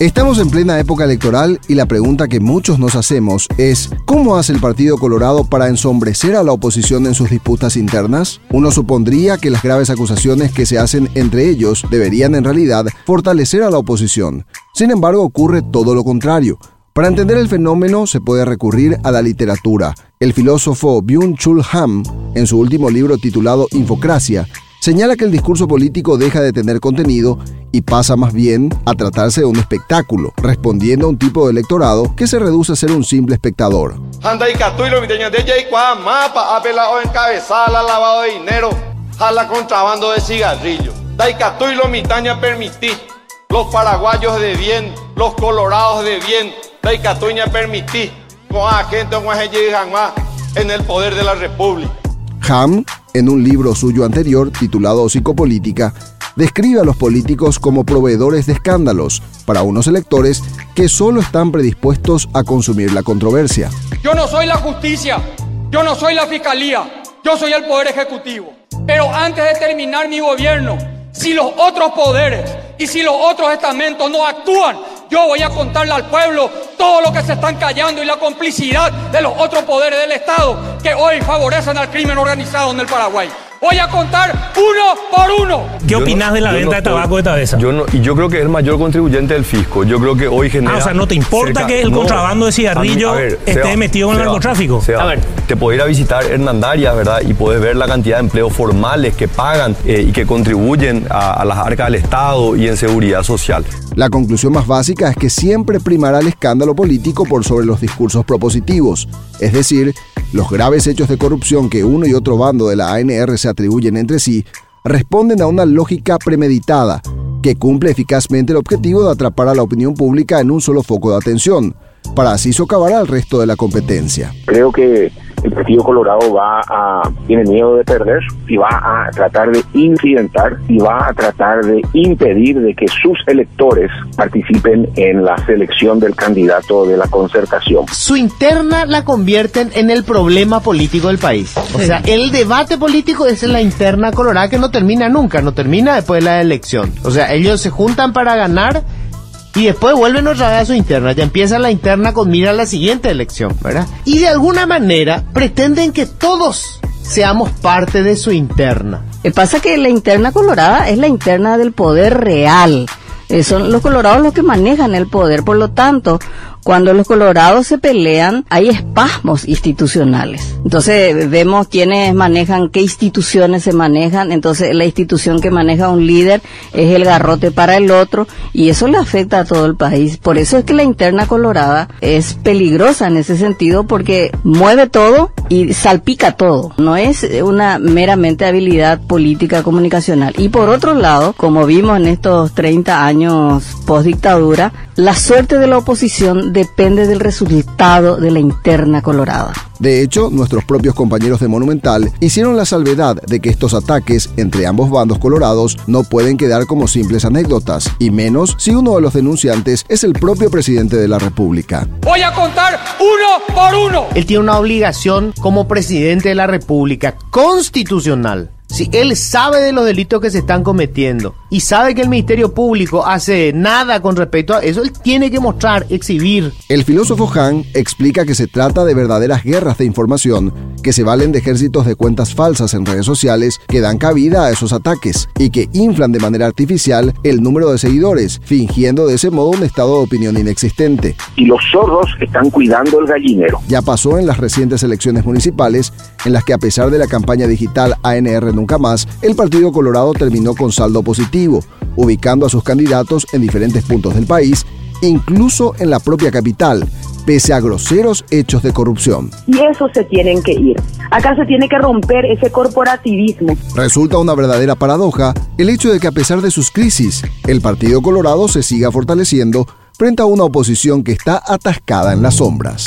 Estamos en plena época electoral y la pregunta que muchos nos hacemos es ¿cómo hace el Partido Colorado para ensombrecer a la oposición en sus disputas internas? Uno supondría que las graves acusaciones que se hacen entre ellos deberían en realidad fortalecer a la oposición. Sin embargo, ocurre todo lo contrario. Para entender el fenómeno se puede recurrir a la literatura. El filósofo Byung-Chul Han, en su último libro titulado Infocracia, señala que el discurso político deja de tener contenido y pasa más bien a tratarse de un espectáculo, respondiendo a un tipo de electorado que se reduce a ser un simple espectador. lavado de dinero, jala contrabando de cigarrillos. Daikatu lo mitaña permití, los paraguayos de bien, los colorados de bien, Daikatuña permití, con gente en el poder de la república. Ham, en un libro suyo anterior titulado Psicopolítica, describe a los políticos como proveedores de escándalos para unos electores que solo están predispuestos a consumir la controversia. Yo no soy la justicia, yo no soy la fiscalía, yo soy el poder ejecutivo. Pero antes de terminar mi gobierno, si los otros poderes y si los otros estamentos no actúan, yo voy a contarle al pueblo todo lo que se están callando y la complicidad de los otros poderes del Estado que hoy favorecen al crimen organizado en el Paraguay. Voy a contar uno por uno. ¿Qué opinas de la venta de tabaco de Tabeza? Yo no, y yo creo que es el mayor contribuyente del fisco. Yo creo que hoy genera. Ah, o sea, ¿no te importa que el contrabando de cigarrillo esté metido en el narcotráfico? a ver. Te puedo ir a visitar Hernandarias, ¿verdad? Y puedes ver la cantidad de empleos formales que pagan eh, y que contribuyen a, a las arcas del Estado y en seguridad social. La conclusión más básica es que siempre primará el escándalo político por sobre los discursos propositivos, es decir, los graves hechos de corrupción que uno y otro bando de la ANR se atribuyen entre sí responden a una lógica premeditada que cumple eficazmente el objetivo de atrapar a la opinión pública en un solo foco de atención, para así socavar al resto de la competencia. Creo que el Partido Colorado va a, tiene miedo de perder y va a tratar de incidentar y va a tratar de impedir de que sus electores participen en la selección del candidato de la concertación. Su interna la convierten en el problema político del país. O sea, el debate político es en la interna colorada que no termina nunca, no termina después de la elección. O sea, ellos se juntan para ganar y después vuelven otra vez a su interna. Ya empieza la interna con mira a la siguiente elección, ¿verdad? Y de alguna manera pretenden que todos seamos parte de su interna. El pasa que la interna colorada es la interna del poder real. Eh, son los colorados los que manejan el poder, por lo tanto, cuando los colorados se pelean, hay espasmos institucionales. Entonces vemos quiénes manejan, qué instituciones se manejan. Entonces la institución que maneja un líder es el garrote para el otro y eso le afecta a todo el país. Por eso es que la interna colorada es peligrosa en ese sentido porque mueve todo y salpica todo. No es una meramente habilidad política comunicacional. Y por otro lado, como vimos en estos 30 años post dictadura, la suerte de la oposición depende del resultado de la interna colorada. De hecho, nuestros propios compañeros de Monumental hicieron la salvedad de que estos ataques entre ambos bandos colorados no pueden quedar como simples anécdotas, y menos si uno de los denunciantes es el propio presidente de la República. Voy a contar uno por uno. Él tiene una obligación como presidente de la República constitucional si él sabe de los delitos que se están cometiendo y sabe que el Ministerio Público hace nada con respecto a eso, él tiene que mostrar, exhibir. El filósofo Han explica que se trata de verdaderas guerras de información que se valen de ejércitos de cuentas falsas en redes sociales que dan cabida a esos ataques y que inflan de manera artificial el número de seguidores, fingiendo de ese modo un estado de opinión inexistente. Y los zorros están cuidando el gallinero. Ya pasó en las recientes elecciones municipales, en las que a pesar de la campaña digital ANR Nunca Más, el Partido Colorado terminó con saldo positivo, ubicando a sus candidatos en diferentes puntos del país, incluso en la propia capital, pese a groseros hechos de corrupción. Y eso se tienen que ir. Acá se tiene que romper ese corporativismo. Resulta una verdadera paradoja el hecho de que a pesar de sus crisis, el Partido Colorado se siga fortaleciendo frente a una oposición que está atascada en las sombras.